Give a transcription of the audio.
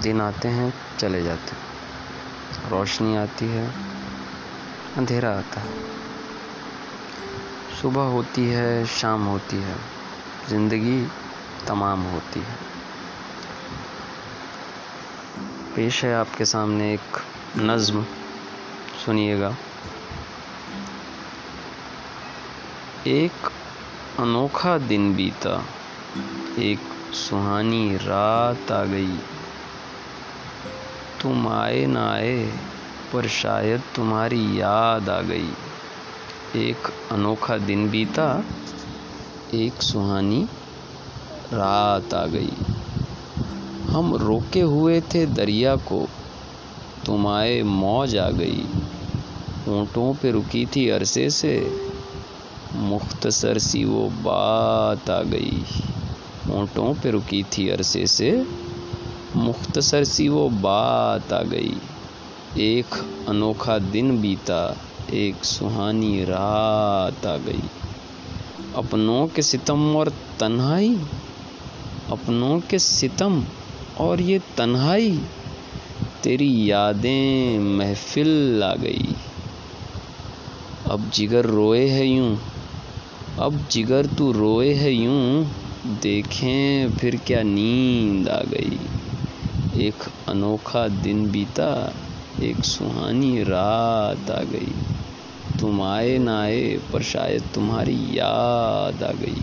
दिन आते हैं, चले जाते हैं। रोशनी आती है, अंधेरा आता है। सुबह होती है, शाम होती है, ज़िंदगी तमाम होती है। पेश है आपके सामने एक नज़्म, सुनिएगा। एक अनोखा दिन बीता, एक सुहानी रात आ गई। तुम आए ना आए, पर शायद तुम्हारी याद आ गई। एक अनोखा दिन बीता, एक सुहानी रात आ गई। हम रोके हुए थे दरिया को, तुम आए मौज आ गई। ऊँटों पे रुकी थी अरसे से, मुख्तसर सी वो बात आ गई। ऊँटों पे रुकी थी अरसे से मुख्तसर सी वो बात आ गई। एक अनोखा दिन बीता, एक सुहानी रात आ गई। अपनों के सितम और तन्हाई, अपनों के सितम और ये तन्हाई, तेरी यादें महफिल आ गई। अब जिगर रोए है यूँ, अब जिगर तू रोए है यूँ, देखें फिर क्या नींद आ गई। एक अनोखा दिन बीता, एक सुहानी रात आ गई। तुम आए ना आए पर शायद तुम्हारी याद आ गई।